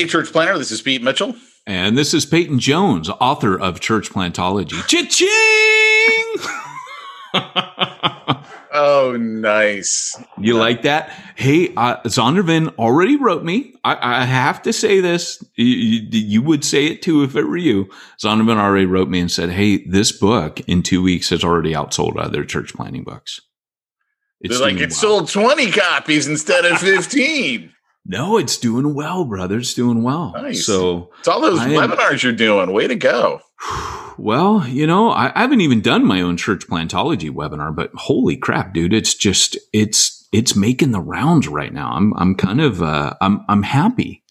Hey, Church planter, this is Pete Mitchell. And this is Peyton Jones, author of Church Plantology. Cha-ching! oh, nice. You like that? Hey, uh, Zondervan already wrote me. I, I have to say this. You, you, you, would say it too if it were you. Zondervan already wrote me and said, hey, this book in two weeks has already outsold other church planting books. It's They're like, it well. sold 20 copies instead of 15. No, it's doing well, brother. It's doing well. Nice. So it's all those I webinars am, you're doing. Way to go. Well, you know, I, I, haven't even done my own church plantology webinar, but holy crap, dude! It's just it's it's making the rounds right now. I'm I'm kind of uh, I'm I'm happy.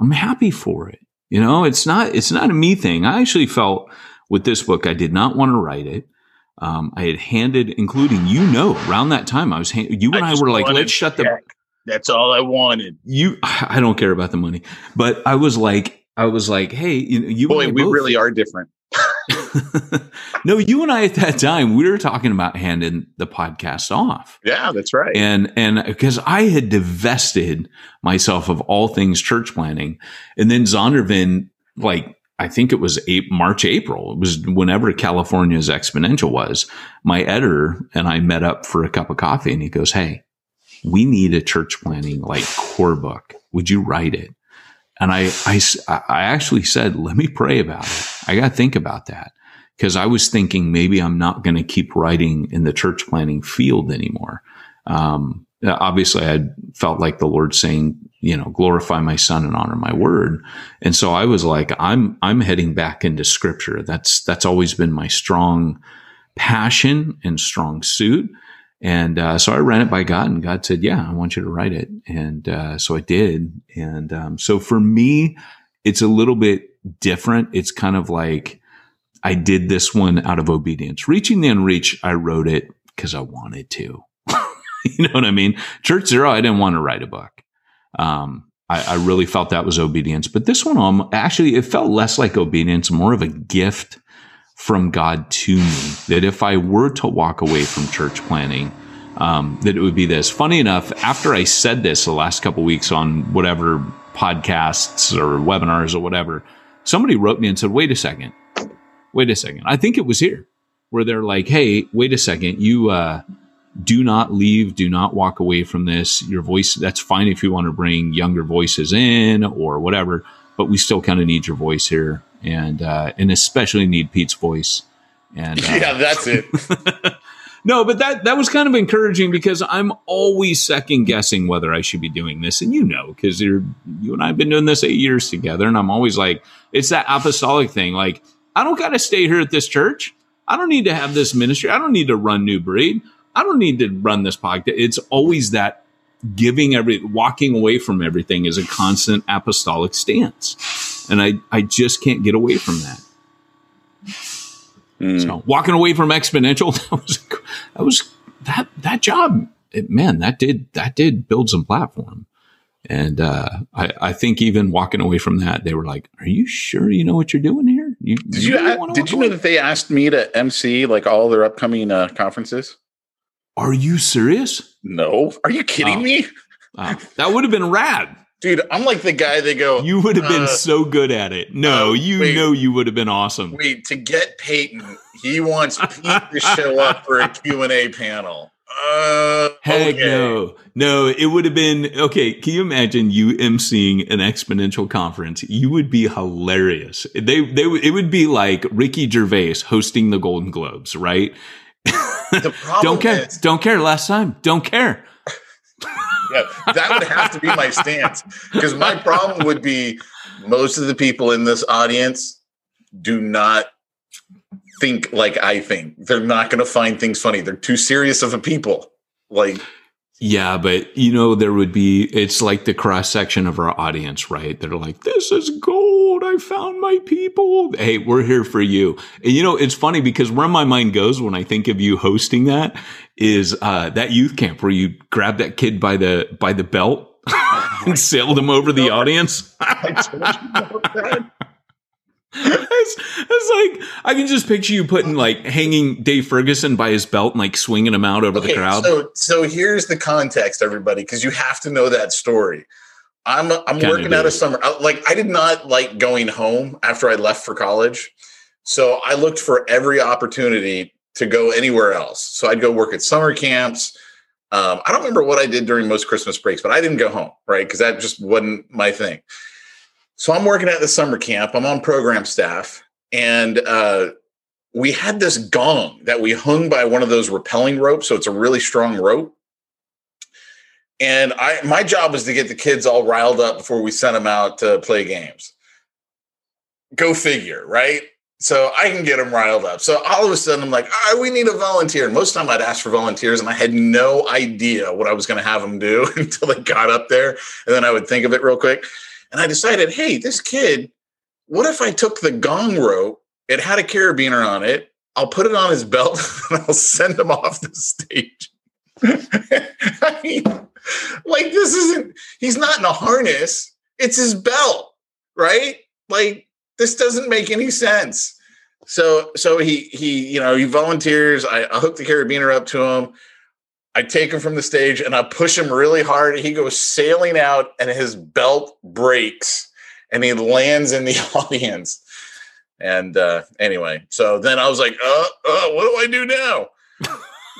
I'm happy for it. You know, it's not it's not a me thing. I actually felt with this book, I did not want to write it. Um, I had handed, including you know, around that time, I was hand, you and I, I were like, let's shut the that's all I wanted. You, I don't care about the money, but I was like, I was like, hey, you, you boy, we both, really are different. no, you and I at that time we were talking about handing the podcast off. Yeah, that's right. And and because I had divested myself of all things church planting, and then Zondervan, like I think it was March, April. It was whenever California's exponential was. My editor and I met up for a cup of coffee, and he goes, "Hey, we need a church planting like core book. Would you write it? And I, I, I actually said, let me pray about it. I got to think about that because I was thinking maybe I'm not going to keep writing in the church planting field anymore. Um, obviously I felt like the Lord saying, you know, glorify my son and honor my word. And so I was like, I'm, I'm heading back into scripture. That's, that's always been my strong passion and strong suit. And uh, so I ran it by God, and God said, "Yeah, I want you to write it." And uh, so I did. And um, so for me, it's a little bit different. It's kind of like I did this one out of obedience. Reaching the unreached, I wrote it because I wanted to. you know what I mean? Church Zero, I didn't want to write a book. Um, I, I, really felt that was obedience. But this one, um, actually, it felt less like obedience, more of a gift from God to me. That if I were to walk away from church planting, um, that it would be this. Funny enough, after I said this the last couple weeks on whatever podcasts or webinars or whatever, somebody wrote me and said, "Wait a second, wait a second. I think it was here where they're like, "Hey, wait a second, you." Uh, do not leave. Do not walk away from this. Your voice, that's fine if you want to bring younger voices in or whatever, but we still kind of need your voice here and uh, and especially need Pete's voice. And uh, yeah, that's it. no, but that that was kind of encouraging because I'm always second guessing whether I should be doing this, and you know, because you're you and I've been doing this eight years together, and I'm always like, it's that apostolic thing, like. I don't got to stay here at this church. I don't need to have this ministry. I don't need to run New Breed. I don't need to run this podcast. It's always that giving every walking away from everything is a constant apostolic stance. And I, I just can't get away from that. Mm. So walking away from exponential, that was that was that that job. It, man, that did that did build some platform. And uh, I, I think even walking away from that, they were like, "Are you sure you know what you're doing here? You, Did you really wanna did you know away?" that they asked me to MC like all their upcoming uh, conferences? Are you serious? No, are you kidding Oh. me, Wow, that would have been rad. Dude? I'm like the guy they go. You would have been uh, so good at it. No, uh, you wait. know you would have been awesome. Wait to get Peyton, he wants Pete to show up for a Q and A panel. Uh, Heck okay. no, no. It would have been okay. Can you imagine you emceeing an exponential conference? You would be hilarious. They they it would be like Ricky Gervais hosting the Golden Globes, right? The problem Don't care. is, Don't care. Last time. Don't care. Yeah, that would have to be my stance because my problem would be most of the people in this audience do not think like I think. They're not going to find things funny. They're too serious of a people. Like, Yeah, but you know, there would be, it's like the cross section of our audience, right? They're like, this is gold. I found my people. Hey, we're here for you. And you know, it's funny because where my mind goes when I think of you hosting that is, uh, that youth camp where you grab that kid by the, by the belt and sailed him over the audience. I told you about that. it's, it's like, I can just picture you putting like hanging Dave Ferguson by his belt and like swinging him out over the crowd. So, so here's the context, everybody, because you have to know that story. I'm I'm Kinda working out of summer. I- Like I did not like going home after I left for college, so I looked for every opportunity to go anywhere else. So I'd go work at summer camps. Um, I don't remember what I did during most Christmas breaks, but I didn't go home, right? Because that just wasn't my thing. So I'm working at the summer camp. I'm on program staff, and uh, we had this gong that we hung by one of those rappelling ropes. So it's a really strong rope. And I, my job was to get the kids all riled up before we sent them out to play games. Go figure, right? So I can get them riled up. So all of a sudden, I'm like, all right, we need a volunteer. And most of the time, I'd ask for volunteers, and I had no idea what I was going to have them do until they got up there. And then I would think of it real quick. And I decided, hey, this kid, what if I took the gong rope? It had a carabiner on it. I'll put it on his belt and I'll send him off the stage. I mean, like this isn't, he's not in a harness. It's his belt, right? Like this doesn't make any sense. So, so he, he, you know, he volunteers. I, I hook the carabiner up to him. I take him from the stage and I push him really hard. He goes sailing out and his belt breaks and he lands in the audience. And uh, anyway, so then I was like, uh, uh, what do I do now?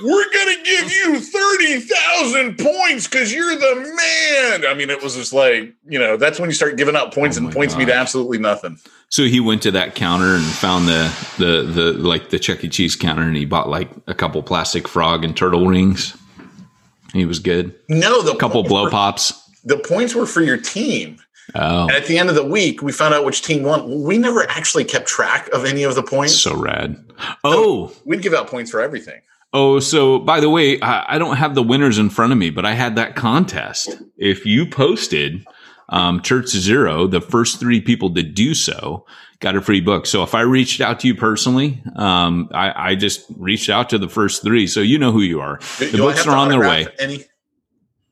We're gonna give you thirty thousand points because you're the man. I mean, it was just like you know, that's when you start giving out points Oh and points mean absolutely nothing. So he went to that counter and found the the the like the Chuck E. Cheese counter, and he bought like a couple plastic frog and turtle rings. He was good. No, the A couple blow were- pops. The points were for your team. Oh, And at the end of the week, we found out which team won. We never actually kept track of any of the points. so rad. Oh, We'd give out points for everything. Oh. So by the way, I, I don't have the winners in front of me, but I had that contest. If you posted um, Church Zero, the first three people to do so got a free book. So if I reached out to you personally, um, I, I just reached out to the first three, so you know who you are. The do books are on their way. Any?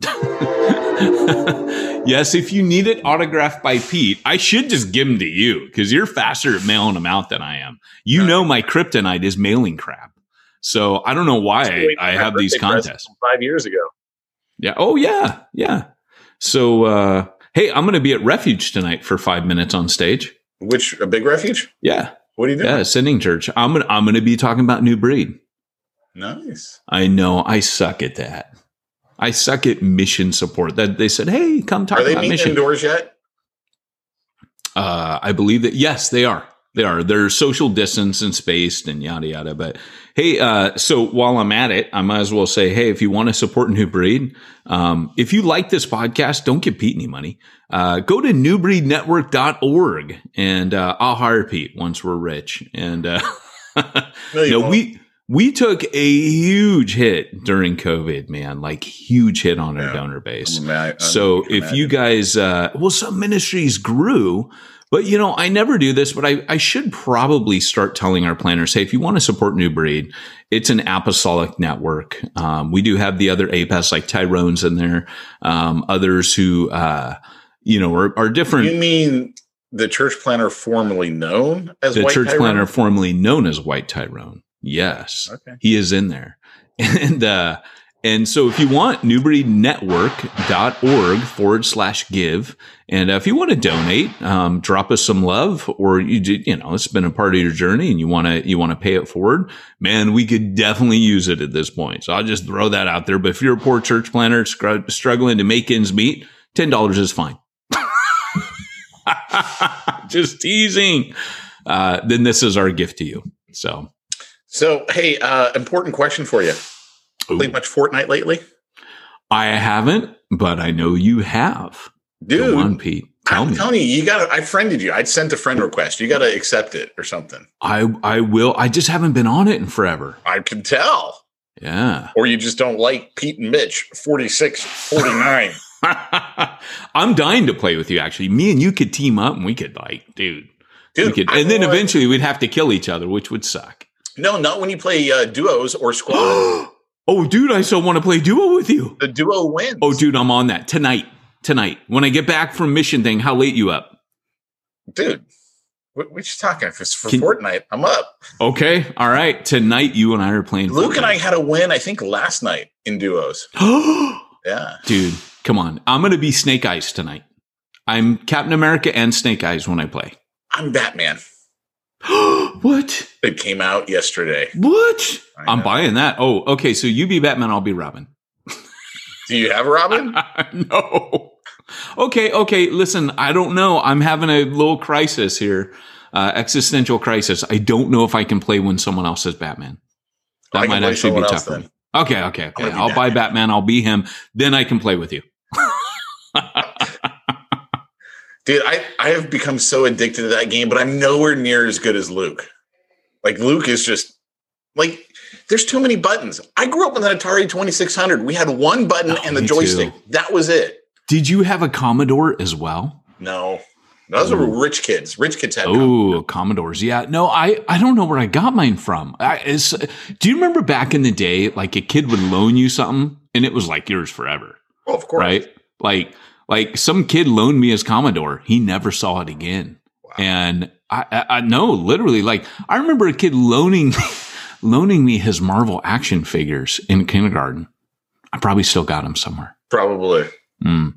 yes, if you need it autographed by Pete, I should just give them to you because you're faster at mailing them out than I am. You know, my kryptonite is mailing crap. So I don't know why I, I have these contests. five years ago. Yeah. Oh, yeah. Yeah. So, uh, hey, I'm going to be at Refuge tonight for five minutes on stage. Which a big refuge? Yeah. What are you doing? Yeah. Sending church. I'm going to, I'm going to be talking about New Breed. Nice. I know I suck at that. I suck at mission support. That they said, hey, come talk Are they about meeting mission. indoors yet? Uh, I believe that yes, they are. They are. They're social distance and spaced and yada yada. But hey, uh, so while I'm at it, I might as well say, hey, if you want to support New Breed, um, if you like this podcast, don't give Pete any money. Uh, go to newbreednetwork.org and uh, I'll hire Pete once we're rich. And uh, No, no, we we took a huge hit during COVID, man, like huge hit on our Yeah. donor base. I'm ima- So I can if you guys, uh, well, some ministries grew, but you know, I never do this, but I, I should probably start telling our planners, hey, if you want to support New Breed, it's an apostolic network. Um, we do have the other APAS like Tyrone's in there, um, others who, uh, you know, are, are different. you mean the church planter formerly known as the White church Tyrone? planner formerly known as White Tyrone. Yes. Okay. He is in there. And uh and so if you want newbreednetwork.org forward slash give. And uh, if you want to donate, um, drop us some love or you do, you know, it's been a part of your journey and you want to, you want to pay it forward, man, we could definitely use it at this point. So I'll just throw that out there. But if you're a poor church planter scr- struggling to make ends meet, $10 is fine. just teasing. Uh, then this is our gift to you. So, So, hey, uh, important question for you. Played much Fortnite lately? I haven't, but I know you have. Dude, Go on, Pete. Tell I'm me. telling you, you got to, I friended you. I'd sent a friend request. You got to accept it or something. I I will. I just haven't been on it in forever. I can tell. Yeah. Or you just don't like Pete and Mitch, 46, 49. I'm dying to play with you. Actually, me and you could team up, and we could like, dude. Dude, we could, and then eventually we'd have to kill each other, which would suck. No, not when you play uh, duos or squad. oh, dude, I still want to play duo with you. the duo wins. Oh, dude, I'm on that tonight. Tonight, when I get back from mission thing, how late you up? Dude, what, what you talking? If it's for Can- Fortnite, I'm up. Okay, all right. Tonight, you and I are playing. Luke and I had a win, I think, last night in duos. Yeah. dude, come on. I'm gonna be Snake Eyes tonight. I'm Captain America and Snake Eyes when I play. I'm Batman. what? It came out yesterday. What? I I'm know. buying that. Oh, okay. So you be Batman, I'll be Robin. Do you have a Robin? no. Okay, okay. Listen, I don't know. I'm having a little crisis here, uh, existential crisis. I don't know if I can play when someone else is Batman. That can might actually be someone tough for me. Okay, okay, okay. I'll buy Batman. Batman. I'll be him. Then I can play with you. Dude, I, I have become so addicted to that game, but I'm nowhere near as good as Luke. Like Luke is just like there's too many buttons. I grew up with an Atari 2600. We had one button Oh, and the joystick. too. That was it. Did you have a Commodore as well? No. Those were rich kids. Rich kids had Oh, Commodores. Yeah. No, I, I don't know where I got mine from. I, do you remember back in the day, like a kid would loan you something and it was like yours forever, Oh, of course. right? Like, like some kid loaned me his Commodore. He never saw it again. And I, I, I know literally, like, I remember a kid loaning, loaning me his Marvel action figures in kindergarten. I probably still got them somewhere. Probably. Mm.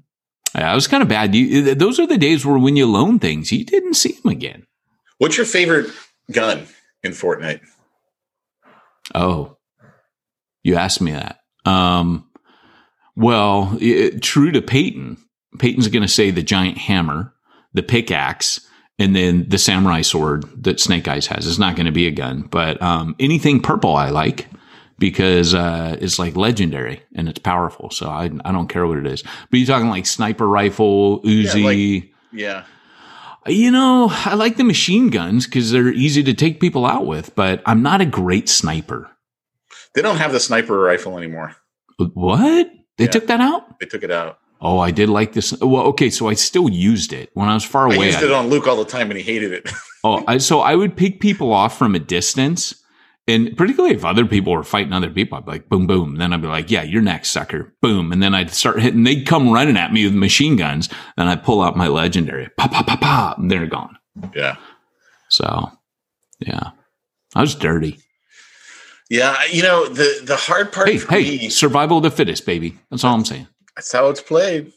Yeah, it was kind of bad. You, those are the days where when you loan things, you didn't see them again. What's your favorite gun in Fortnite? Oh, you asked me that. Um, well, it, true to Peyton, Peyton's going to say the giant hammer, the pickaxe, and then the samurai sword that Snake Eyes has. It's not going to be a gun, but um, anything purple I like because uh, it's like legendary and it's powerful. So I, I don't care what it is. But you're talking like sniper rifle, Uzi. Yeah. You know, I like the machine guns because they're easy to take people out with, but I'm not a great sniper. They don't have the sniper rifle anymore. What? They Yeah. took that out? They took it out. Oh, I did like this. Well, okay, so I still used it when I was far away. I used I- it on Luke all the time and he hated it. oh, I, so I would pick people off from a distance, and particularly if other people were fighting other people, I'd be like, boom, boom. Then I'd be like, yeah, you're next, sucker. Boom. And then I'd start hitting. They'd come running at me with machine guns. and I'd pull out my legendary, pop, pop, pop, pop, and they're gone. yeah. So, yeah, I was dirty. Yeah. You know, the, the hard part Hey, for hey, me, survival of the fittest, baby. That's all I'm saying. That's how it's played.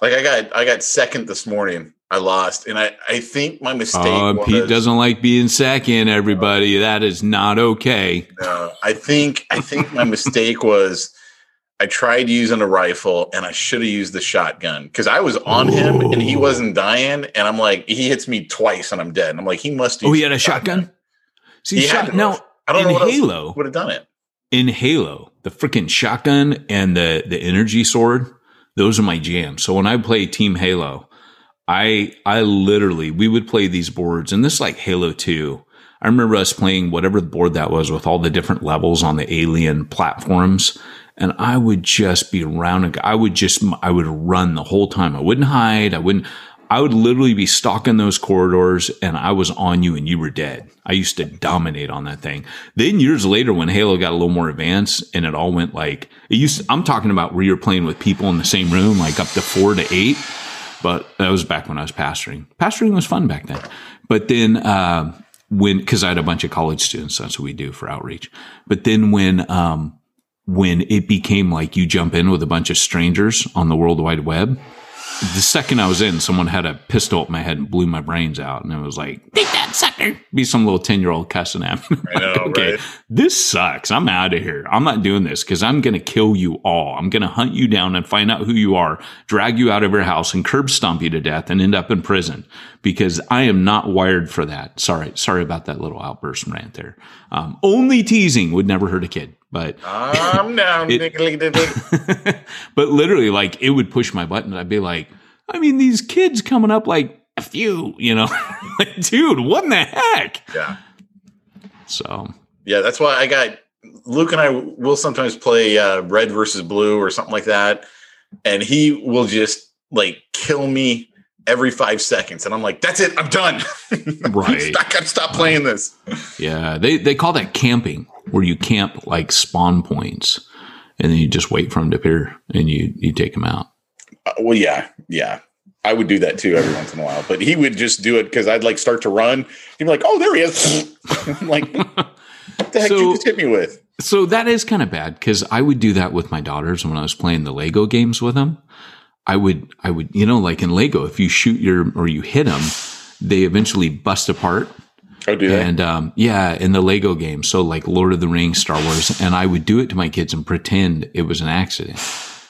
Like I got I got second this morning. I lost. And I, I think my mistake Oh, was, Pete doesn't like being second. Everybody, that is not okay. No, I think I think my mistake was I tried using a rifle and I should have used the shotgun because I was on him and he wasn't dying. And I'm like, he hits me twice and I'm dead. And I'm like, he must. Oh, he had a shotgun. See, He shot, now. I don't in know what Halo, would have done it. in Halo, the freaking shotgun and the the energy sword, those are my jams. So when I play Team Halo, I I literally we would play these boards, and this is like Halo Two. I remember us playing whatever board that was with all the different levels on the alien platforms. And I would just be around and I would just, I would run the whole time. I wouldn't hide. I wouldn't, I would literally be stalking those corridors and I was on you and you were dead. I used to dominate on that thing. Then years later, when Halo got a little more advanced and it all went like, it used, I'm talking about where you're playing with people in the same room, like up to four to eight. But that was back when I was pastoring. Pastoring was fun back then. But then, uh, when, cause I had a bunch of college students, that's what we do for outreach. But then when, um, when it became like you jump in with a bunch of strangers on the World Wide Web, the second I was in, someone had a pistol at my head and blew my brains out. And it was like, take that sucker. Be some little 10 year old cussing at me. I know, okay, right? this sucks. I'm out of here. I'm not doing this because I'm going to kill you all. I'm going to hunt you down and find out who you are, drag you out of your house and curb stomp you to death and end up in prison because I am not wired for that. Sorry. Sorry about that little outburst rant there. Um, only teasing would never hurt a kid, but I'm down. It- but literally, like it would push my button. I'd be like, I mean, these kids coming up like a few, you know, like, dude, what in the heck? yeah. So Yeah, that's why I got Luke and I will sometimes play uh, red versus blue or something like that, and he will just like kill me every five seconds, and I'm like, "That's it, I'm done. Right. I gotta stop playing this." yeah, they they call that camping, where you camp like spawn points, and then you just wait for them to appear and you you take them out. Uh, well, yeah, yeah. I would do that too every once in a while, but he would just do it because I'd like start to run. He'd be like, "Oh, there he is!" I'm like, "What the heck did you just hit me with?" So that is kind of bad because I would do that with my daughters when I was playing the Lego games with them. I would, I would, you know, like in Lego, if you shoot your or you hit them, they eventually bust apart. Oh, do that? And um, yeah, in the Lego game, so like Lord of the Rings, Star Wars, and I would do it to my kids and pretend it was an accident.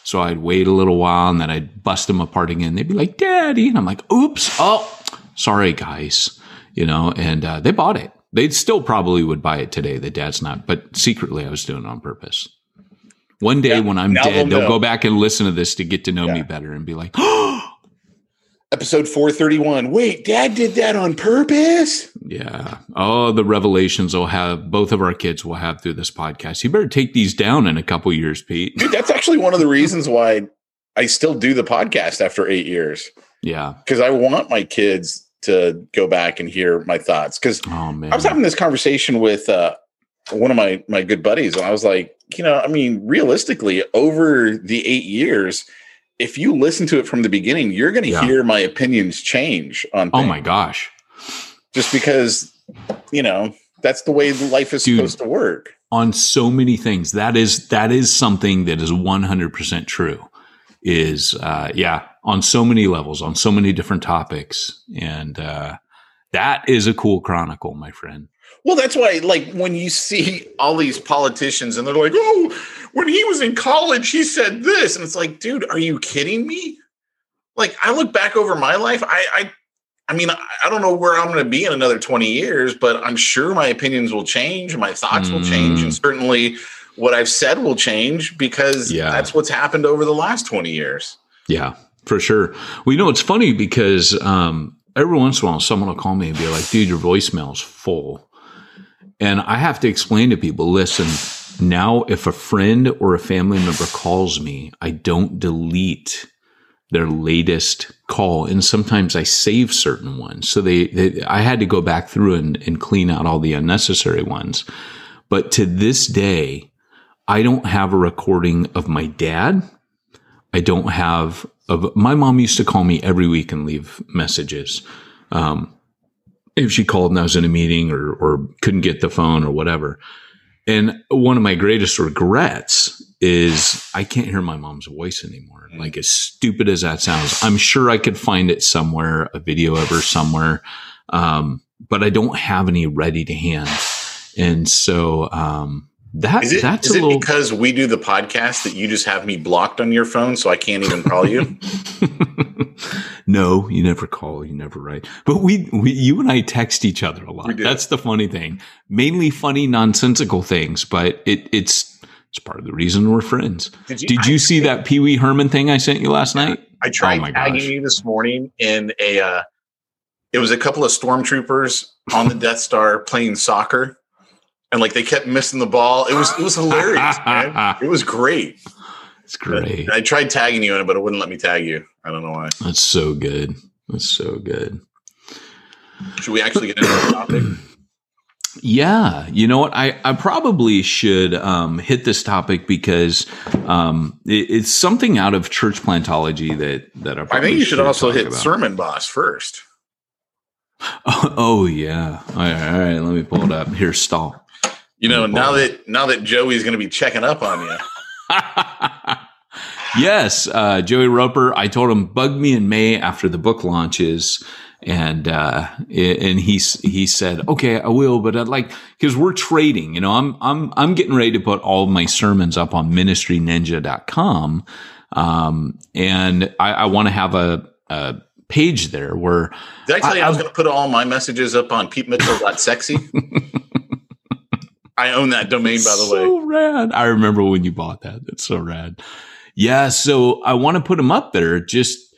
So I'd wait a little while and then I'd bust them apart again. They'd be like, "Daddy," and I'm like, "Oops, oh, sorry, guys," you know. And uh, they bought it. They still probably would buy it today. The dad's not, but secretly I was doing it on purpose. One day Yeah, when I'm dead, they'll they'll go back and listen to this to get to know me better and be like, Episode 431. Wait, Dad did that on purpose. Yeah. Oh, the revelations will have both of our kids will have through this podcast. You better take these down in a couple years, Pete. Dude, that's actually one of the reasons why I still do the podcast after eight years Yeah. because I want my kids to go back and hear my thoughts. Because Oh. I was having this conversation with uh, one of my my good buddies, and I was like, you know, I mean, realistically, over the eight years, if you listen to it from the beginning, you're going to Yeah. hear my opinions change on. oh my gosh. Just because, you know, that's the way life is Dude. supposed to work. On so many things. That is that is something that is 100% true. Is uh yeah, on so many levels, on so many different topics and uh that is a cool chronicle, my friend. Well, that's why, like, when you see all these politicians and they're like, oh, when he was in college, he said this. And it's like, dude, are you kidding me? Like, I look back over my life. I, I, I mean, I, don't know where I'm going to be in another 20 years, but I'm sure my opinions will change, my thoughts will change, Mm. and certainly what I've said will change because Yeah. that's what's happened over the last 20 years. Yeah, for sure. Well, you know, it's funny because um, every once in a while, someone will call me and be like, dude, your voicemail's full. And I have to explain to people listen, now if a friend or a family member calls me, I don't delete their latest call. And sometimes I save certain ones. So they, they I had to go back through and, and clean out all the unnecessary ones. But to this day, I don't have a recording of my dad. I don't have of my mom used to call me every week and leave messages. Um, if she called and I was in a meeting or or couldn't get the phone or whatever. And one of my greatest regrets is I can't hear my mom's voice anymore. Like as stupid as that sounds, I'm sure I could find it somewhere, a video of her somewhere. Um, but I don't have any ready to hand. And so, um, That Is it, that's is a it little because we do the podcast that you just have me blocked on your phone so I can't even call you? no, you never call, you never write. But we, we, you and I text each other a lot. That's the funny thing. Mainly funny, nonsensical things, but it, it's it's part of the reason we're friends. Did Did you see that Pee Wee Herman thing I sent you last night? I tried Oh tagging you this morning in a. Uh, it was a couple of stormtroopers on the Death Star playing soccer, and like they kept missing the ball. It was it was hilarious, man. It was great. It's great. I tried tagging you in it, but it wouldn't let me tag you. I don't know why. That's so good. That's so good. Should we actually get into the topic? Yeah, you know what? I, I probably should um, hit this topic because um, it, it's something out of church plantology that that I, I think you should also hit about. Sermon Boss first. Oh, yeah. All right, all right, let me pull it up. Here, stall. You know, Oh, now that now that Joey's going to be checking up on you. yes, uh, Joey Roper. I told him bug me in May after the book launches, and uh, and he he said, okay, I will, but I'd like because we're trading. You know, I'm I'm I'm getting ready to put all my sermons up on ministryninja.com, um, and I, I want to have a, a page there where Did I tell you I, was going to put all my messages up on petemitchell.sexy? I own that domain, by the way. so rad. I remember when you bought that. That's so rad. Yeah, so I want to put them up there. Just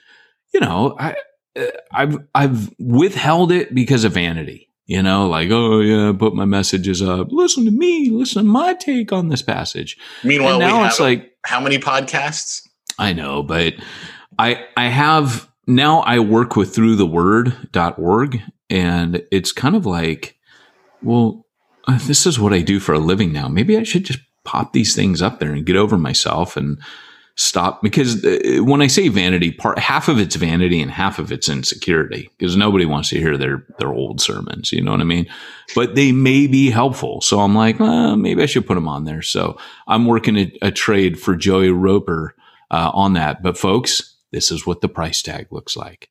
you know, I uh, I've I've withheld it because of vanity. You know, like oh yeah, put my messages up. Listen to me. Listen to my take on this passage. Meanwhile, and we now have it's like how many podcasts? I know, but I I have now I work with through the word.org and it's kind of like, well, uh, this is what I do for a living now. Maybe I should just pop these things up there and get over myself and stop because uh, when I say vanity, part half of it's vanity and half of it's insecurity because nobody wants to hear their their old sermons. You know what I mean? But they may be helpful, so I'm like, well, maybe I should put them on there. So I'm working a, a trade for Joey Roper uh, on that. But folks, this is what the price tag looks like.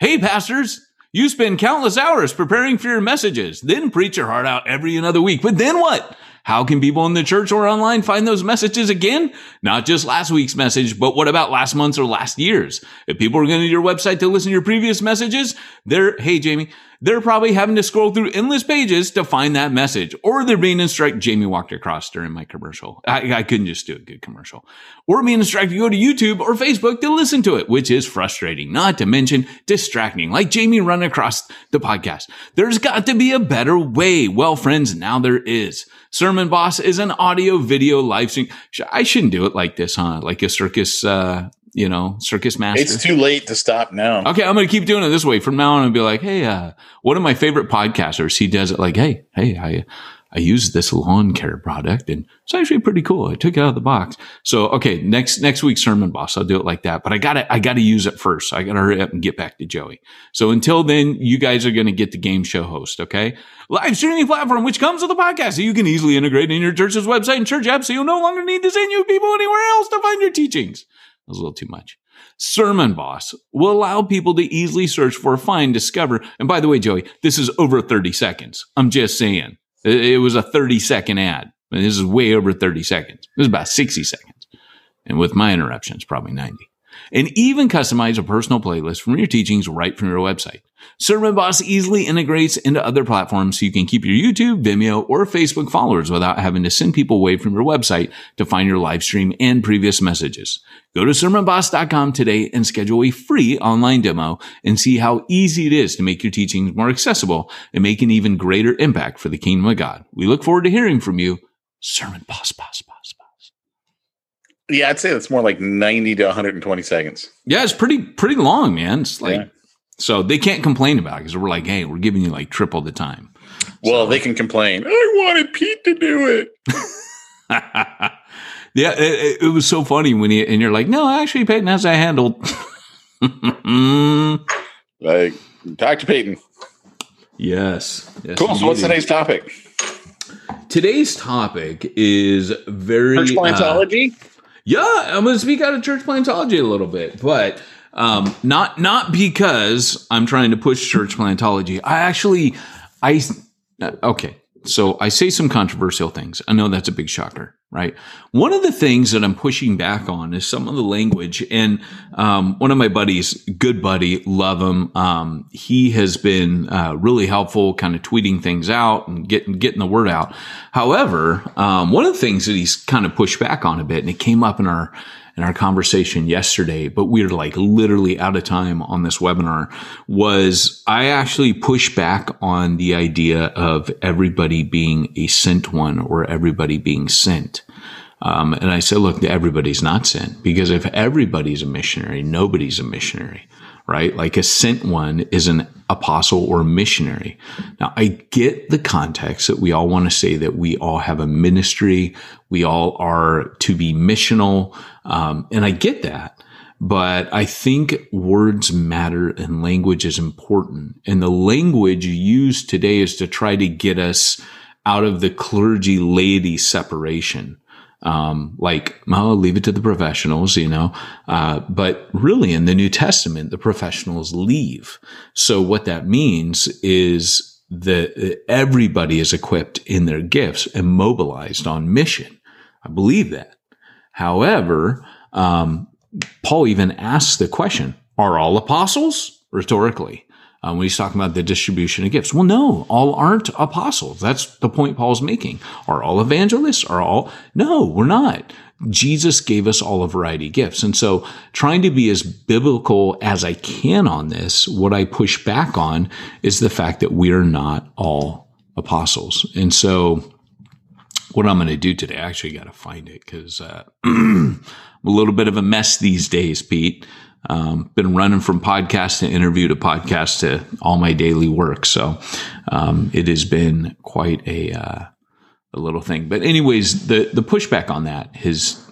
Hey, pastors. You spend countless hours preparing for your messages, then preach your heart out every another week. But then what? How can people in the church or online find those messages again? Not just last week's message, but what about last month's or last year's? If people are going to your website to listen to your previous messages, they're, hey, Jamie, they're probably having to scroll through endless pages to find that message, or they're being instructed. Jamie walked across during my commercial. I, I couldn't just do a good commercial, or being instructed to go to YouTube or Facebook to listen to it, which is frustrating, not to mention distracting, like Jamie running across the podcast. There's got to be a better way. Well, friends, now there is. Sermon Boss is an audio video live stream. I shouldn't do it like this, huh? Like a circus, uh, you know, circus master. It's too late to stop now. Okay, I'm going to keep doing it this way. From now on, I'll be like, hey, uh, one of my favorite podcasters, he does it like, hey, hey, I, I use this lawn care product and it's actually pretty cool. I took it out of the box. So, okay, next, next week's sermon boss, I'll do it like that, but I gotta, I gotta use it first. I gotta hurry up and get back to Joey. So until then, you guys are going to get the game show host. Okay. Live streaming platform, which comes with a podcast so you can easily integrate in your church's website and church app. So you'll no longer need to send you people anywhere else to find your teachings. That was a little too much. Sermon Boss will allow people to easily search for, find, discover. And by the way, Joey, this is over 30 seconds. I'm just saying. It, was a 30 second ad. This is way over 30 seconds. This is about 60 seconds. And with my interruptions, probably 90. And even customize a personal playlist from your teachings right from your website. Sermon Boss easily integrates into other platforms so you can keep your YouTube, Vimeo, or Facebook followers without having to send people away from your website to find your live stream and previous messages. Go to sermonboss.com today and schedule a free online demo and see how easy it is to make your teachings more accessible and make an even greater impact for the kingdom of God. We look forward to hearing from you. Sermon Boss, Boss, Boss, Boss. Yeah, I'd say it's more like 90 to 120 seconds. Yeah, it's pretty pretty long, man. It's like Yeah. So they can't complain about it because we're like, hey, we're giving you like triple the time. Well, they can complain. I wanted Pete to do it. yeah, it, it was so funny when you and you're like, no, actually, Peyton has that handled. Like, talk to Peyton. yes, yes. Cool. So, what's today's topic? Today's topic is very Church uh, plantology? Yeah, I'm going to speak out of church plantology a little bit, but um, not not because I'm trying to push church plantology. I actually, I okay. so I say some controversial things. I know that's a big shocker, right? One of the things that I'm pushing back on is some of the language. And um, one of my buddies, good buddy, love him. Um, he has been uh, really helpful, kind of tweeting things out and getting getting the word out. However, um, one of the things that he's kind of pushed back on a bit, and it came up in our in our conversation yesterday, but we are like literally out of time on this webinar was I actually push back on the idea of everybody being a sent one or everybody being sent. Um, and I said, look, everybody's not sent because if everybody's a missionary, nobody's a missionary right? Like a sent one is an apostle or missionary. Now I get the context that we all want to say that we all have a ministry. We all are to be missional. Um, and I get that. But I think words matter and language is important. And the language used today is to try to get us out of the clergy laity separation um, like, well, leave it to the professionals, you know. Uh, but really, in the New Testament, the professionals leave. So what that means is that everybody is equipped in their gifts and mobilized on mission. I believe that. However, um, Paul even asks the question: Are all apostles? Rhetorically, um, when he's talking about the distribution of gifts. Well, no, all aren't apostles. That's the point Paul's making. Are all evangelists? Are all? No, we're not. Jesus gave us all a variety of gifts. And so trying to be as biblical as I can on this, what I push back on is the fact that we are not all apostles. And so what I'm going to do today, I actually got to find it because uh, I'm a little bit of a mess these days, Pete. Um, been running from podcast to interview to podcast to all my daily work. So um, it has been quite a uh, a little thing. But anyways, the the pushback on that is,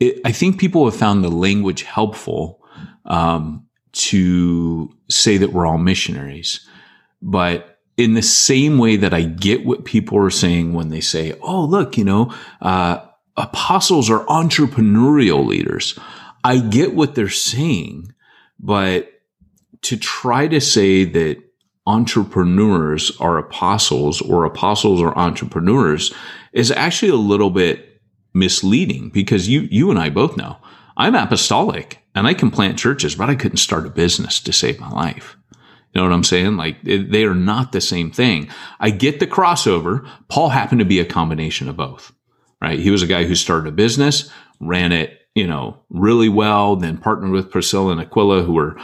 it, I think people have found the language helpful um, to say that we're all missionaries, but in the same way that I get what people are saying when they say, "Oh, look, you know." Uh, apostles are entrepreneurial leaders. I get what they're saying, but to try to say that entrepreneurs are apostles or apostles are entrepreneurs is actually a little bit misleading because you, you and I both know I'm apostolic and I can plant churches, but I couldn't start a business to save my life. You know what I'm saying? Like they are not the same thing. I get the crossover. Paul happened to be a combination of both, right? He was a guy who started a business, ran it you know, really well, then partnered with Priscilla and Aquila, who were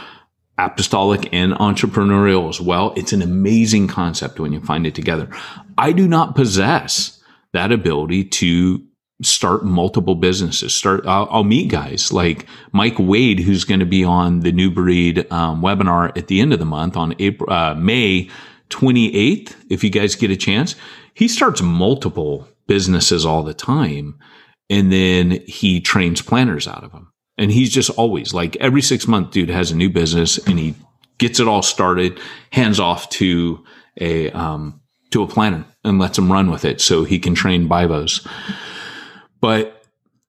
apostolic and entrepreneurial as well. It's an amazing concept when you find it together. I do not possess that ability to start multiple businesses. Start, I'll, I'll meet guys like Mike Wade, who's going to be on the New Breed um, webinar at the end of the month on April, uh, May 28th. If you guys get a chance, he starts multiple businesses all the time and then he trains planners out of them. And he's just always like every six months, dude has a new business and he gets it all started, hands off to a um, to a planner and lets him run with it so he can train bivos. But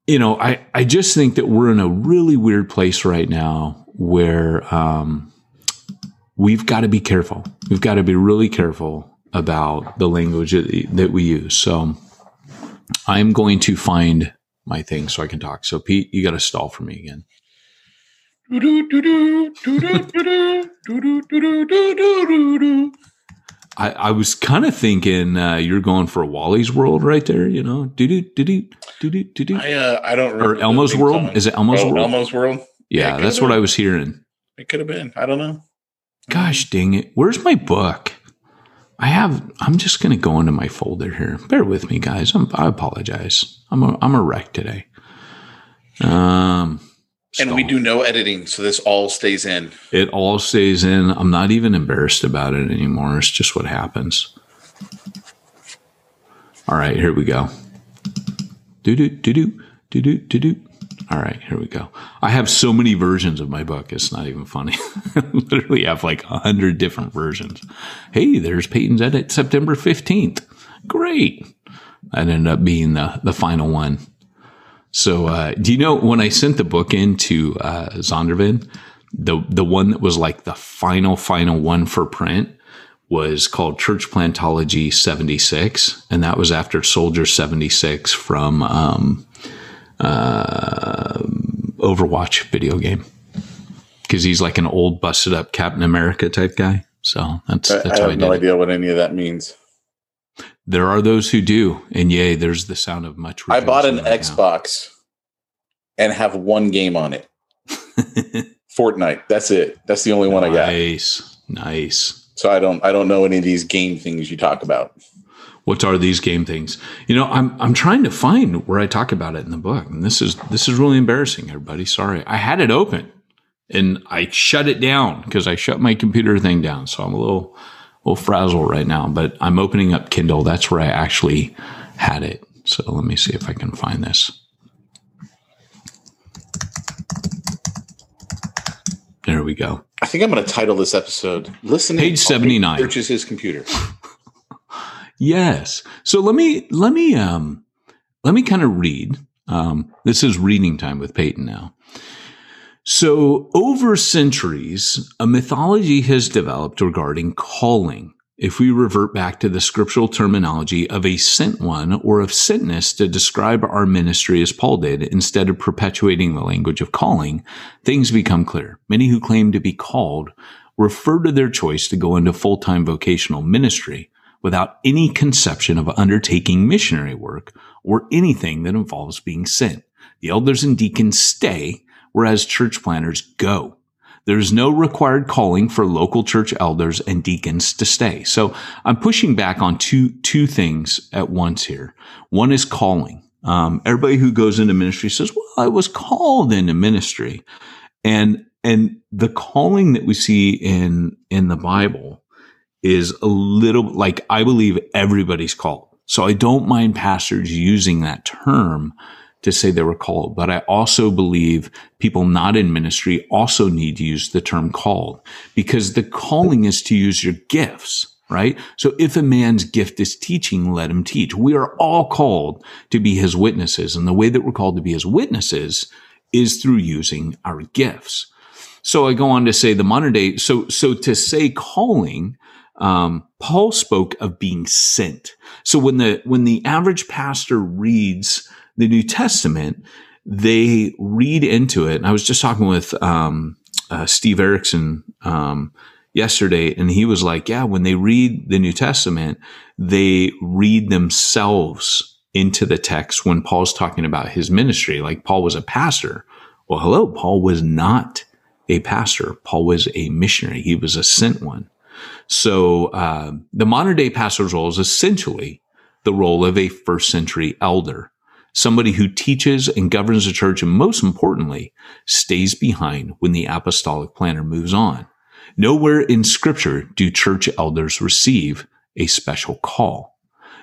you know, I I just think that we're in a really weird place right now where um, we've got to be careful. We've got to be really careful about the language that we use. So I'm going to find my thing so I can talk. So Pete, you got to stall for me again. I, I was kind of thinking uh, you're going for Wally's World right there, you know? Do do do do do do do do. I uh, I don't remember. Or Elmo's World? Song. Is it Elmo's oh, World? Elmo's World. Yeah, it that's what I was hearing. It could have been. I don't know. Gosh dang it! Where's my book? I have. I'm just going to go into my folder here. Bear with me, guys. I'm, I apologize. I'm a, I'm a wreck today. Um, And we do no editing, so this all stays in. It all stays in. I'm not even embarrassed about it anymore. It's just what happens. All right, here we go. Do do do do do do do do. All right, here we go. I have so many versions of my book. It's not even funny. I literally have like a hundred different versions. Hey, there's Peyton's edit September 15th. Great. That ended up being the, the final one. So, uh, do you know when I sent the book into uh, Zondervan, the the one that was like the final final one for print was called Church Plantology 76, and that was after Soldier 76 from um, uh, Overwatch video game. Because he's like an old, busted up Captain America type guy. So that's, that's I I have no idea what any of that means. There are those who do, and yay, there's the sound of much. I bought an right Xbox and have one game on it. Fortnite. That's it. That's the only one I got. Nice, nice. So I don't I don't know any of these game things you talk about. What are these game things? You know, I'm I'm trying to find where I talk about it in the book, and this is this is really embarrassing, everybody. Sorry, I had it open, and I shut it down because I shut my computer thing down, so I'm a little little frazzled right now. But I'm opening up Kindle. That's where I actually had it. So let me see if I can find this. There we go. I think I'm going to title this episode "Listening." Page 79. Searches his computer. Yes. So let me let me um let me kind of read. Um, this is reading time with Peyton now. So over centuries, a mythology has developed regarding calling. If we revert back to the scriptural terminology of a sent one or of sentness to describe our ministry as Paul did, instead of perpetuating the language of calling, things become clear. Many who claim to be called refer to their choice to go into full-time vocational ministry without any conception of undertaking missionary work or anything that involves being sent. The elders and deacons stay, whereas church planters go. There is no required calling for local church elders and deacons to stay. So I'm pushing back on two, two things at once here. One is calling. Um, everybody who goes into ministry says, well, I was called into ministry. And, and the calling that we see in, in the Bible is a little like I believe everybody's called. So I don't mind pastors using that term to say they were called, but I also believe people not in ministry also need to use the term called because the calling is to use your gifts, right? So if a man's gift is teaching, let him teach. We are all called to be his witnesses. And the way that we're called to be his witnesses is through using our gifts. So I go on to say the modern day. So, so to say calling, um, Paul spoke of being sent. So when the, when the average pastor reads the New Testament, they read into it. And I was just talking with, um, uh, Steve Erickson, um, yesterday, and he was like, yeah, when they read the New Testament, they read themselves into the text when Paul's talking about his ministry. Like Paul was a pastor. Well, hello, Paul was not a pastor. Paul was a missionary. He was a sent one. So uh, the modern day pastor's role is essentially the role of a first century elder, somebody who teaches and governs the church, and most importantly, stays behind when the apostolic planter moves on. Nowhere in scripture do church elders receive a special call.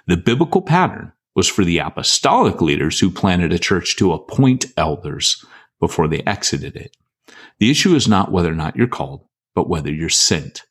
The biblical pattern was for the apostolic leaders who planted a church to appoint elders before they exited it. The issue is not whether or not you're called, but whether you're sent.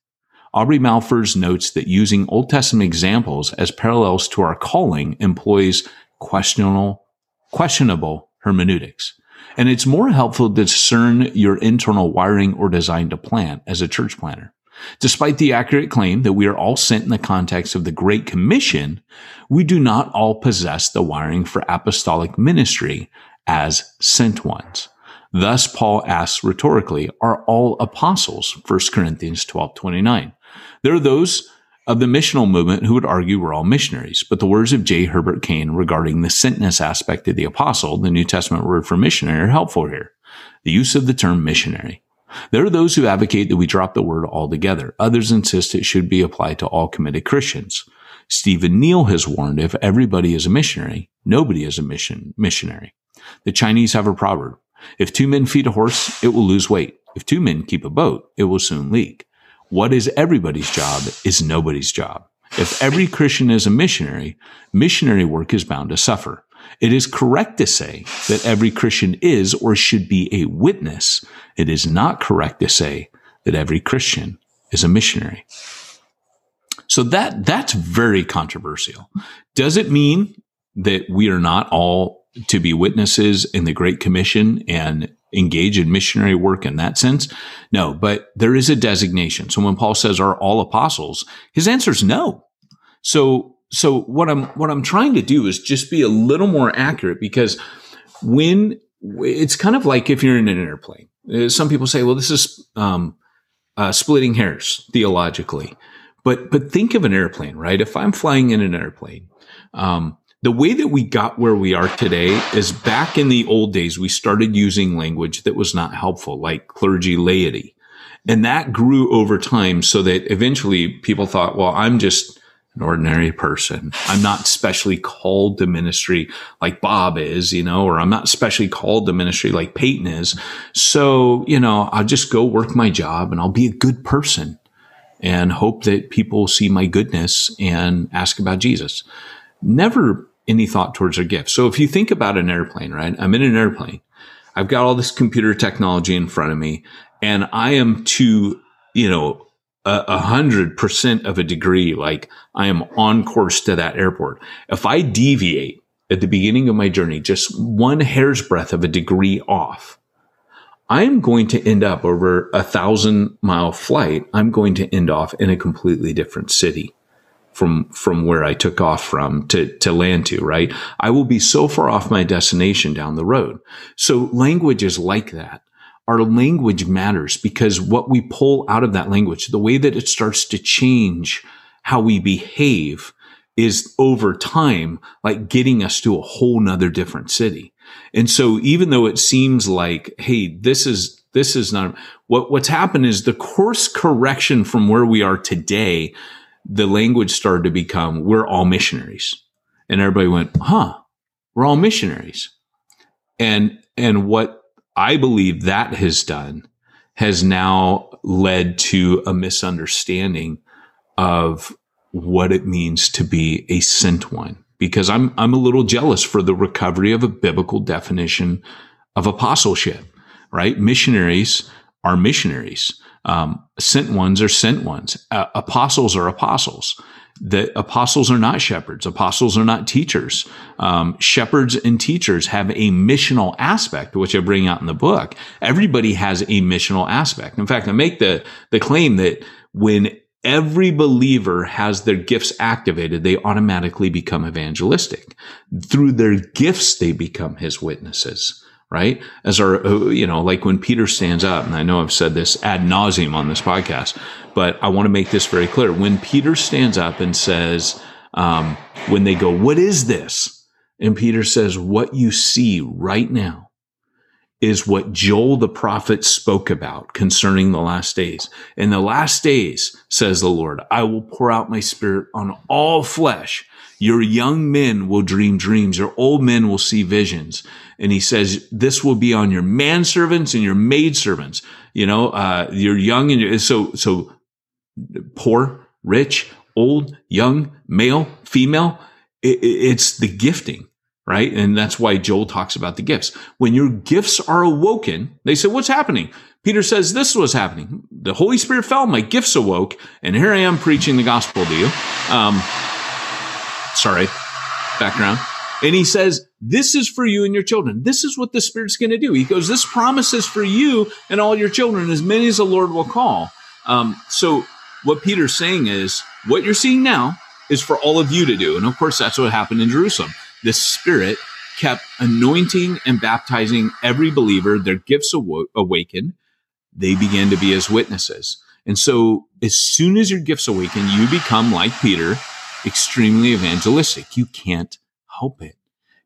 Aubrey Malphurs notes that using Old Testament examples as parallels to our calling employs questionable, questionable hermeneutics. And it's more helpful to discern your internal wiring or design to plant as a church planter. Despite the accurate claim that we are all sent in the context of the Great Commission, we do not all possess the wiring for apostolic ministry as sent ones. Thus, Paul asks rhetorically, are all apostles? 1 Corinthians 12, 29. There are those of the missional movement who would argue we're all missionaries, but the words of J. Herbert Kane regarding the sentness aspect of the apostle, the New Testament word for missionary, are helpful here. The use of the term missionary. There are those who advocate that we drop the word altogether. Others insist it should be applied to all committed Christians. Stephen Neill has warned if everybody is a missionary, nobody is a mission missionary. The Chinese have a proverb. If two men feed a horse, it will lose weight. If two men keep a boat, it will soon leak. What is everybody's job is nobody's job. If every Christian is a missionary, missionary work is bound to suffer. It is correct to say that every Christian is or should be a witness. It is not correct to say that every Christian is a missionary. So that, that's very controversial. Does it mean that we are not all to be witnesses in the Great Commission and engage in missionary work in that sense? No, but there is a designation. So when Paul says are all apostles, his answer is no. So, so what I'm, what I'm trying to do is just be a little more accurate because when it's kind of like if you're in an airplane, uh, some people say, well, this is, um, uh, splitting hairs theologically. But, but think of an airplane, right? If I'm flying in an airplane, um, the way that we got where we are today is back in the old days, we started using language that was not helpful, like clergy laity. And that grew over time so that eventually people thought, well, I'm just an ordinary person. I'm not specially called to ministry like Bob is, you know, or I'm not specially called to ministry like Peyton is. So, you know, I'll just go work my job and I'll be a good person and hope that people see my goodness and ask about Jesus. Never any thought towards their gift. So if you think about an airplane, right? I'm in an airplane. I've got all this computer technology in front of me and I am to, you know, a hundred percent of a degree, like I am on course to that airport. If I deviate at the beginning of my journey, just one hair's breadth of a degree off, I'm going to end up over a thousand mile flight. I'm going to end off in a completely different city from from where I took off from to to land to, right? I will be so far off my destination down the road. So language is like that. Our language matters because what we pull out of that language, the way that it starts to change how we behave is over time like getting us to a whole nother different city. And so even though it seems like, hey, this is this is not what what's happened is the course correction from where we are today the language started to become, we're all missionaries. And everybody went, huh, we're all missionaries. And, and what I believe that has done has now led to a misunderstanding of what it means to be a sent one. Because I'm, I'm a little jealous for the recovery of a biblical definition of apostleship, right? Missionaries are missionaries. Um, sent ones are sent ones. Uh, apostles are apostles. The apostles are not shepherds. Apostles are not teachers. Um, shepherds and teachers have a missional aspect, which I bring out in the book. Everybody has a missional aspect. In fact, I make the, the claim that when every believer has their gifts activated, they automatically become evangelistic. Through their gifts, they become his witnesses right? As our, uh, you know, like when Peter stands up, and I know I've said this ad nauseum on this podcast, but I want to make this very clear. When Peter stands up and says, um, when they go, what is this? And Peter says, what you see right now is what Joel the prophet spoke about concerning the last days. In the last days, says the Lord, I will pour out my spirit on all flesh. Your young men will dream dreams. Your old men will see visions. And he says, this will be on your manservants and your maidservants. You know, uh, you're young and you're, so, so poor, rich, old, young, male, female. It, it's the gifting, right? And that's why Joel talks about the gifts. When your gifts are awoken, they say, what's happening? Peter says, this was happening. The Holy Spirit fell, my gifts awoke, and here I am preaching the gospel to you. Um, sorry, background. And he says, this is for you and your children. This is what the Spirit's going to do. He goes, this promise is for you and all your children, as many as the Lord will call. Um, so what Peter's saying is, what you're seeing now is for all of you to do. And of course, that's what happened in Jerusalem. The Spirit kept anointing and baptizing every believer. Their gifts aw- awakened. They began to be as witnesses. And so as soon as your gifts awaken, you become like Peter, extremely evangelistic. You can't help it.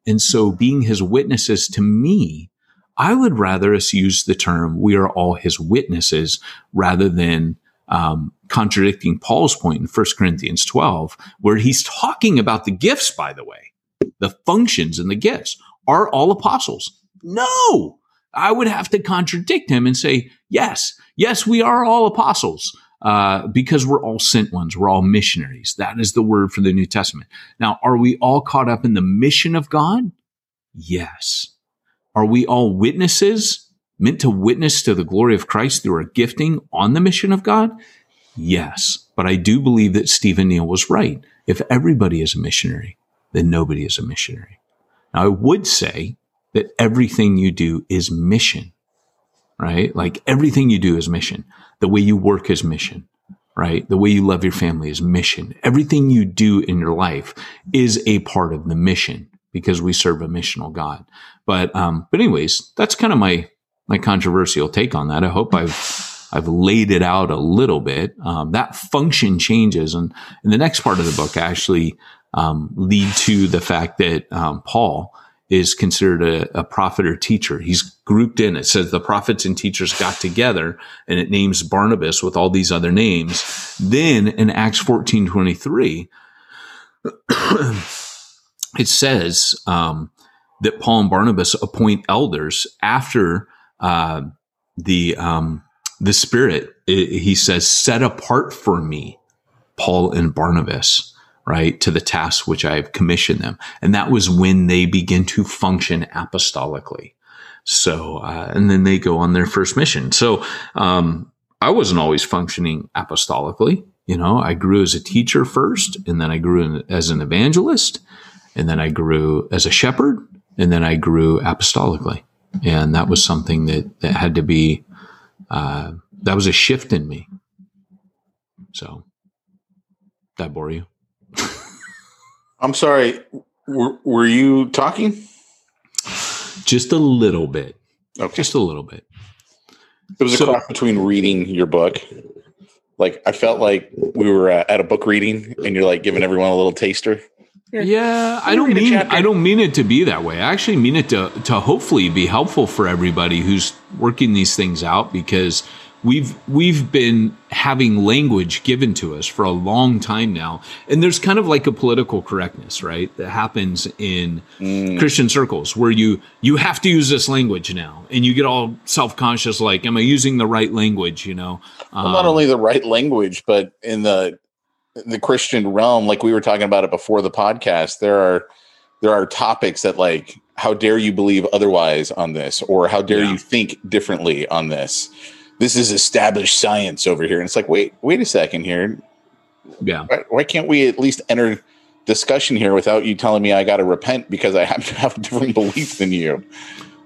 And so being his witnesses to me, I would rather us use the term we are all his witnesses rather than um, contradicting Paul's point in 1 Corinthians 12, where he's talking about the gifts, by the way, the functions and the gifts. Are all apostles? No. I would have to contradict him and say, yes, yes, we are all apostles uh, because we're all sent ones. We're all missionaries. That is the word for the New Testament. Now, are we all caught up in the mission of God? Yes. Are we all witnesses meant to witness to the glory of Christ through our gifting on the mission of God? Yes. But I do believe that Stephen Neill was right. If everybody is a missionary, then nobody is a missionary. Now, I would say that everything you do is mission. Right? Like everything you do is mission. The way you work is mission, right? The way you love your family is mission. Everything you do in your life is a part of the mission because we serve a missional God. But, um, but anyways, that's kind of my, my controversial take on that. I hope I've, I've laid it out a little bit. Um, that function changes. And in the next part of the book, actually, um, lead to the fact that, um, Paul, is considered a, a, prophet or teacher. He's grouped in. It says the prophets and teachers got together and it names Barnabas with all these other names. Then in Acts 14, 23, it says, um, that Paul and Barnabas appoint elders after, uh, the, um, the spirit, it, he says, set apart for me, Paul and Barnabas right, to the tasks which I have commissioned them. And that was when they begin to function apostolically. So, uh, and then they go on their first mission. So, um, I wasn't always functioning apostolically. You know, I grew as a teacher first, and then I grew as an evangelist, and then I grew as a shepherd, and then I grew apostolically. And that was something that, that had to be, uh, that was a shift in me. So, that bore you? I'm sorry. Were, were you talking? Just a little bit. Okay. Just a little bit. It was a So- cross between reading your book. Like I felt like we were uh, at a book reading, and you're like giving everyone a little taster. Yeah, I don't mean. I don't mean it to be that way. I actually mean it to to hopefully be helpful for everybody who's working these things out because we've we've been having language given to us for a long time now. And there's kind of like a political correctness, right? That happens in Christian circles where you you have to use this language now and you get all self-conscious like am I using the right language, you know? Well, not Um, only the right language, but in the the Christian realm, like we were talking about it before the podcast, there are there are topics that like how dare you believe otherwise on this, or how dare Yeah. you think differently on this. This is established science over here, and it's like, wait, wait a second here. yeah. Why, why can't we at least enter discussion here without you telling me I got to repent because I happen to have a different belief than you?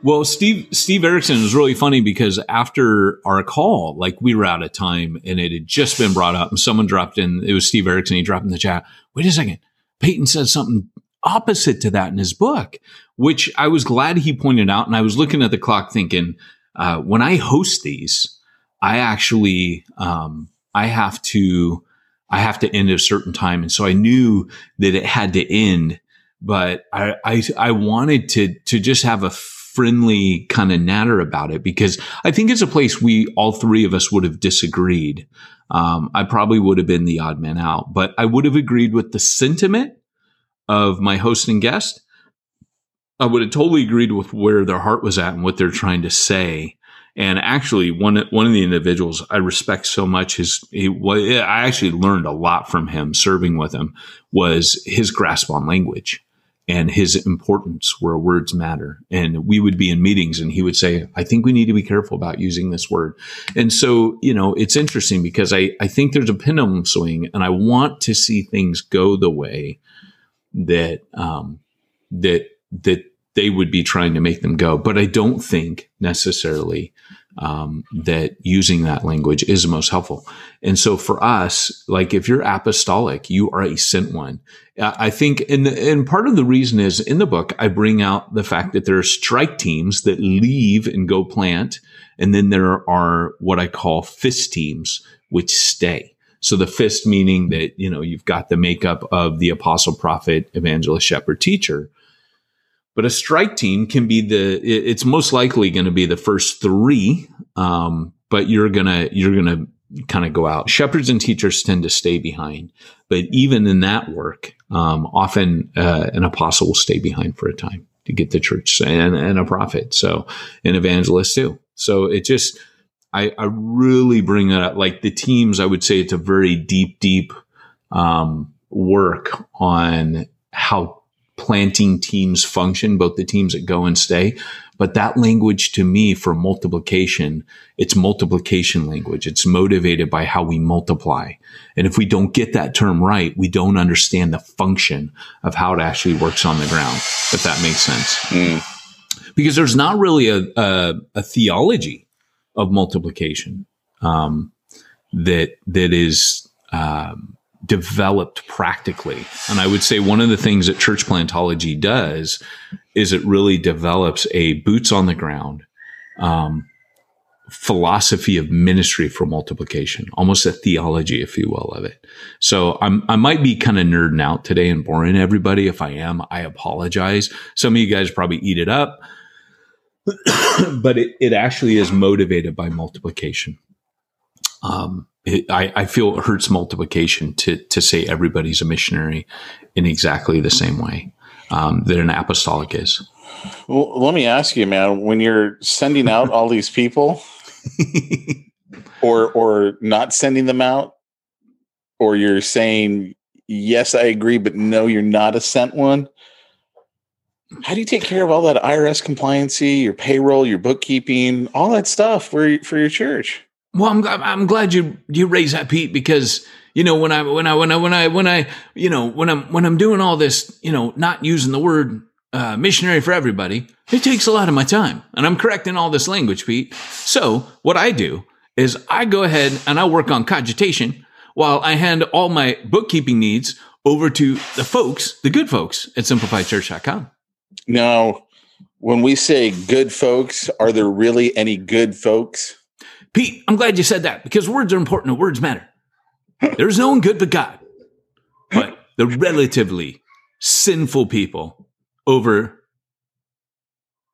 Well, Steve Steve Erickson is really funny because after our call, like we were out of time and it had just been brought up, and someone dropped in. It was Steve Erickson. He dropped in the chat. Wait a second, Peyton said something opposite to that in his book, which I was glad he pointed out. And I was looking at the clock, thinking, uh, when I host these, I actually um, I have to I have to end at a certain time, and so I knew that it had to end but I, I I wanted to to just have a friendly kind of natter about it because I think it's a place we all three of us would have disagreed. Um, I probably would have been the odd man out, but I would have agreed with the sentiment of my host and guest. I would have totally agreed with where their heart was at and what they're trying to say. And actually, one one of the individuals I respect so much is he, I actually learned a lot from him serving with him was his grasp on language and his importance where words matter. And we would be in meetings and he would say, I think we need to be careful about using this word. And so, you know, it's interesting because I, I think there's a pendulum swing and I want to see things go the way that, um, that, that they would be trying to make them go. But I don't think necessarily, um, that using that language is the most helpful. And so for us, like if you're apostolic, you are a sent one. I think, and, and part of the reason is in the book, I bring out the fact that there are strike teams that leave and go plant. And then there are what I call fist teams, which stay. So the fist meaning that, you know, you've got the makeup of the apostle, prophet, evangelist, shepherd, teacher. But a strike team can be the, it's most likely going to be the first three. Um, but you're going to, you're going to kind of go out. Shepherds and teachers tend to stay behind, but even in that work, um, often uh, an apostle will stay behind for a time to get the church and, and a prophet. So an evangelist too. So it just, I, I really bring that up. Like the teams, I would say it's a very deep, deep um, work on how planting teams function, both the teams that go and stay. But that language to me for multiplication, it's multiplication language. It's motivated by how we multiply. And if we don't get that term right, we don't understand the function of how it actually works on the ground, if that makes sense. Mm. Because there's not really a, a, a theology of multiplication um, that that is um, developed practically. And I would say one of the things that church plantology does is it really develops a boots on the ground um, philosophy of ministry for multiplication, almost a theology, if you will, of it. So I'm, I might be kind of nerding out today and boring everybody. If I am, I apologize. Some of you guys probably eat it up, but it, it actually is motivated by multiplication. Um, it, I, I feel it hurts multiplication to, to say everybody's a missionary in exactly the same way um, that an apostolic is. Well, let me ask you, man, when you're sending out all these people, or or not sending them out, or you're saying yes, I agree, but no, you're not a sent one. How do you take care of all that IRS compliancy, your payroll, your bookkeeping, all that stuff for for your church? Well, I'm I'm glad you you raised that, Pete, because you know when I when I when I when I when I you know when I'm when I'm doing all this, you know, not using the word uh, missionary for everybody, it takes a lot of my time, and I'm correcting all this language, Pete. So what I do is I go ahead and I work on cogitation while I hand all my bookkeeping needs over to the folks, the good folks at simplifiedchurch.com. Now, when we say good folks, are there really any good folks? Pete, I'm glad you said that because words are important and words matter. There's no one good but God. But the relatively sinful people over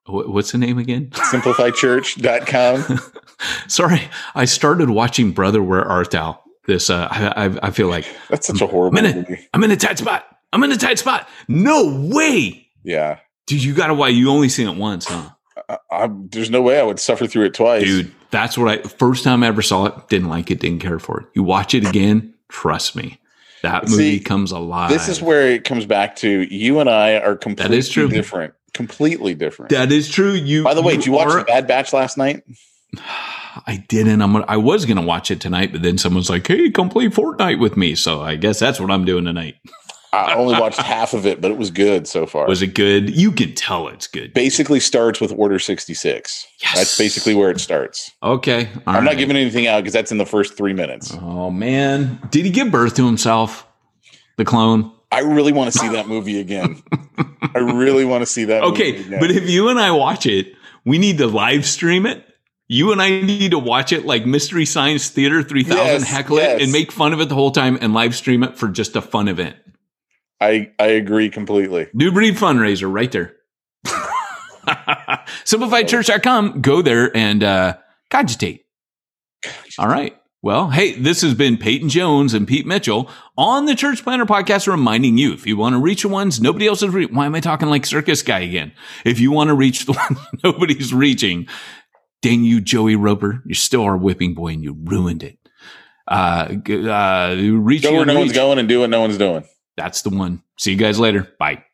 what's the name again? Simplifiedchurch.com. Sorry, I started watching Brother Where Art Thou. This uh, I, I, I feel like that's such a horrible I'm in, movie. A, I'm in a tight spot. I'm in a tight spot. No way. Yeah, dude, you got to why you only seen it once, huh? I, I, there's no way I would suffer through it twice, dude. That's what I first time I ever saw it. Didn't like it. Didn't care for it. You watch it again. Trust me, that movie See, comes alive. This is where it comes back to you and I are completely That is true. different. Completely different. that is true. You. By the way, did you watch are- The Bad Batch last night? I didn't. I'm. Gonna, I was gonna watch it tonight, but then someone's like, "Hey, come play Fortnite with me." So I guess that's what I'm doing tonight. I only watched half of it, but it was good so far. Was it good? You can tell it's good. basically starts with Order 66. Yes. That's basically where it starts. Okay. all I'm not giving anything out because that's in the first three minutes. Oh man, did he give birth to himself? The clone. I really want to see that movie again. I really want to see that Okay, movie again. but if you and I watch it, we need to live stream it. You and I need to watch it like Mystery Science Theater 3000, Yes, heckle it and make fun of it the whole time and live stream it for just a fun event. I, I agree completely. New Breed fundraiser right there. SimplifiedChurch.com. Go there and uh, cogitate. All right. Well, hey, this has been Peyton Jones and Pete Mitchell on the Church Planter Podcast, reminding you if you want to reach the ones nobody else is reaching. Why am I talking like circus guy again? If you want to reach the ones nobody's reaching, dang you, Joey Roper, you're still our whipping boy and you ruined it. Uh, uh, reach Go where no the one's reach. going and do what no one's doing. That's the one. See you guys later. Bye.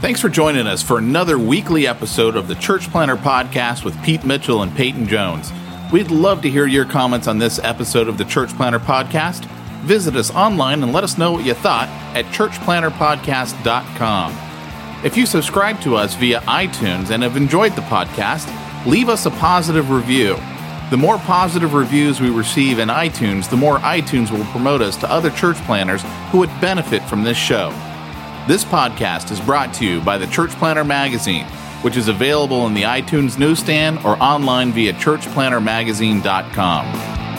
Thanks for joining us for another weekly episode of the Church Planter Podcast with Pete Mitchell and Peyton Jones. We'd love to hear your comments on this episode of the Church Planter Podcast. Visit us online and let us know what you thought at churchplanterpodcast.com. If you subscribe to us via iTunes and have enjoyed the podcast, leave us a positive review. The more positive reviews we receive in iTunes, the more iTunes will promote us to other church planters who would benefit from this show. This podcast is brought to you by the Church Planter Magazine, which is available in the iTunes newsstand or online via churchplantermagazine.com.